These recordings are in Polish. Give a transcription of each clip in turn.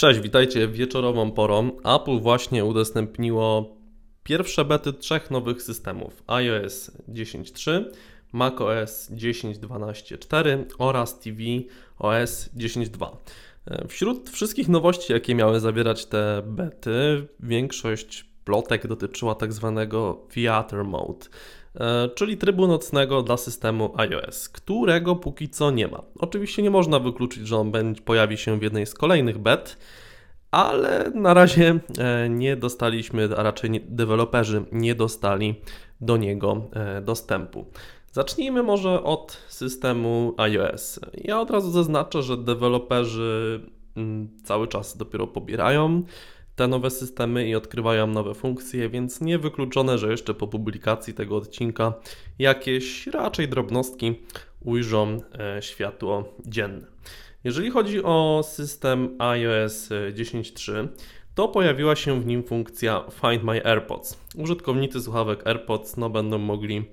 Cześć, witajcie wieczorową porą. Apple właśnie udostępniło pierwsze bety trzech nowych systemów: iOS 10.3, macOS 10.12.4 oraz tvOS 10.2. Wśród wszystkich nowości, jakie miały zawierać te bety, większość plotek dotyczyła tak zwanego Theater Mode E, czyli trybu nocnego dla systemu iOS, którego póki co nie ma. Oczywiście nie można wykluczyć, że on będzie, pojawi się w jednej z kolejnych bet, ale na razie e, nie dostaliśmy, a raczej deweloperzy nie dostali do niego e, dostępu. Zacznijmy może od systemu iOS. Ja od razu zaznaczę, że deweloperzy mm, cały czas dopiero pobierają te nowe systemy i odkrywają nowe funkcje, więc niewykluczone, że jeszcze po publikacji tego odcinka jakieś raczej drobnostki ujrzą e, światło dzienne. Jeżeli chodzi o system iOS 10.3, to pojawiła się w nim funkcja Find My AirPods. Użytkownicy słuchawek AirPods no, będą mogli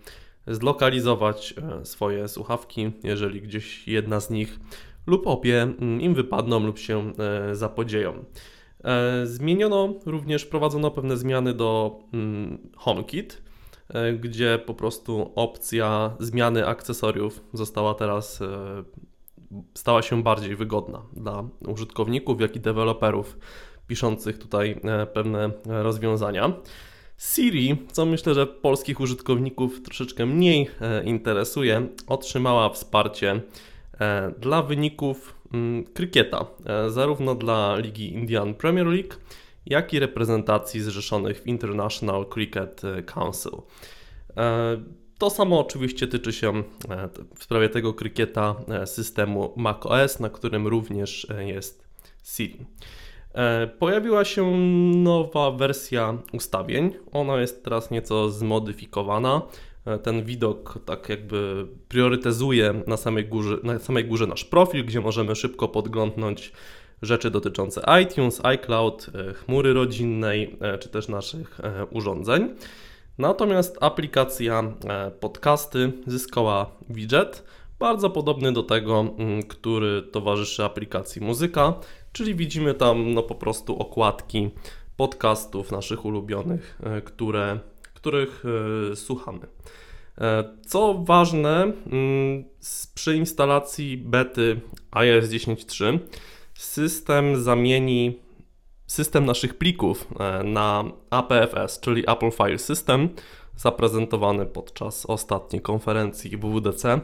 zlokalizować e, swoje słuchawki, jeżeli gdzieś jedna z nich lub obie mm, im wypadną lub się e, zapodzieją. E, zmieniono również, wprowadzono pewne zmiany do mm, HomeKit, e, gdzie po prostu opcja zmiany akcesoriów została teraz, e, stała się bardziej wygodna dla użytkowników, jak i deweloperów piszących tutaj pewne rozwiązania. Siri, co myślę, że polskich użytkowników troszeczkę mniej interesuje, otrzymała wsparcie dla wyników krykieta, e, zarówno dla Ligi Indian Premier League, jak i reprezentacji zrzeszonych w International Cricket Council. E, to samo oczywiście tyczy się e, w sprawie tego krykieta systemu macOS, na którym również jest Siri. Pojawiła się nowa wersja ustawień. Ona jest teraz nieco zmodyfikowana. E, ten widok tak jakby priorytetyzuje na samej górze, na samej górze nasz profil, gdzie możemy szybko podglądnąć rzeczy dotyczące iTunes, iCloud, e, chmury rodzinnej e, czy też naszych urządzeń. Natomiast aplikacja podcasty zyskała widget bardzo podobny do tego, mm, który towarzyszy aplikacji muzyka, czyli widzimy tam no po prostu okładki podcastów naszych ulubionych, które których e, słuchamy. E, co ważne, mm, przy instalacji bety iOS 10.3 system zamieni system naszych plików e, na APFS, czyli Apple File System, zaprezentowany podczas ostatniej konferencji WWDC.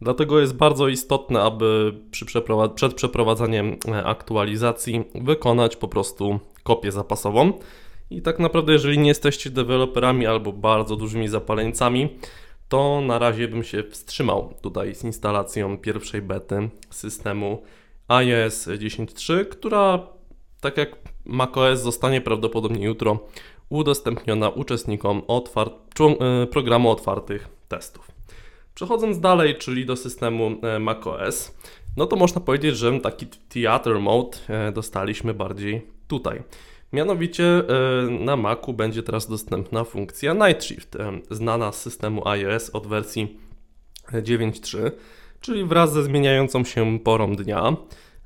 Dlatego jest bardzo istotne, aby przed przeprowadzaniem aktualizacji wykonać po prostu kopię zapasową. I tak naprawdę, jeżeli nie jesteście deweloperami albo bardzo dużymi zapaleńcami, to na razie bym się wstrzymał tutaj z instalacją pierwszej bety systemu iOS 10.3, która tak jak macOS zostanie prawdopodobnie jutro udostępniona uczestnikom otwar- programu otwartych testów. Przechodząc dalej, czyli do systemu e, macOS, no to można powiedzieć, że taki theater mode e, dostaliśmy bardziej tutaj. Mianowicie e, na Macu będzie teraz dostępna funkcja Night Shift, e, znana z systemu iOS od wersji 9.3, czyli wraz ze zmieniającą się porą dnia,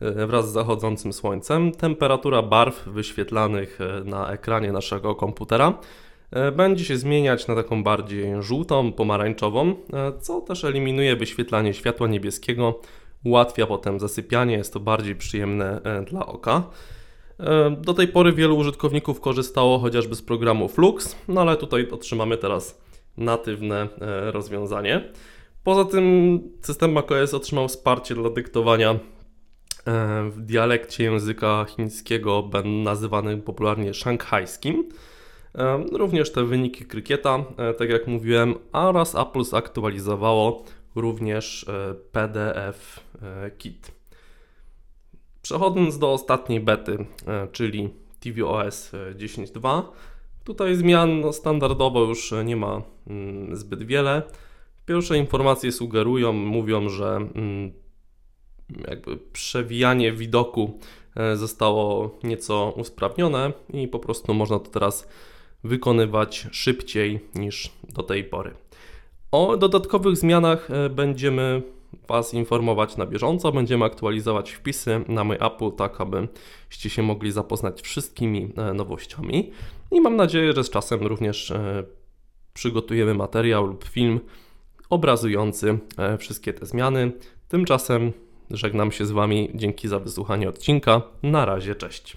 e, wraz z zachodzącym słońcem, temperatura barw wyświetlanych na ekranie naszego komputera będzie się zmieniać na taką bardziej żółtą, pomarańczową, co też eliminuje wyświetlanie światła niebieskiego, ułatwia potem zasypianie, jest to bardziej przyjemne dla oka. E, do tej pory wielu użytkowników korzystało chociażby z programu Flux, no ale tutaj otrzymamy teraz natywne e, rozwiązanie. Poza tym system macOS otrzymał wsparcie dla dyktowania e, w dialekcie języka chińskiego, nazywanym popularnie szanghajskim. Również te wyniki krykieta, tak jak mówiłem, oraz Apple zaktualizowało również PDF Kit. Przechodząc do ostatniej bety, e, czyli tvOS 10.2, tutaj zmian no, standardowo już nie ma mm, zbyt wiele. Pierwsze informacje sugerują, mówią, że mm, jakby przewijanie widoku e, zostało nieco usprawnione i po prostu można to teraz wykonywać szybciej niż do tej pory. O dodatkowych zmianach e, będziemy Was informować na bieżąco. Będziemy aktualizować wpisy na mój Apple, tak abyście się mogli zapoznać wszystkimi e, nowościami. I mam nadzieję, że z czasem również e, przygotujemy materiał lub film obrazujący e, wszystkie te zmiany. Tymczasem żegnam się z Wami. Dzięki za wysłuchanie odcinka. Na razie, cześć.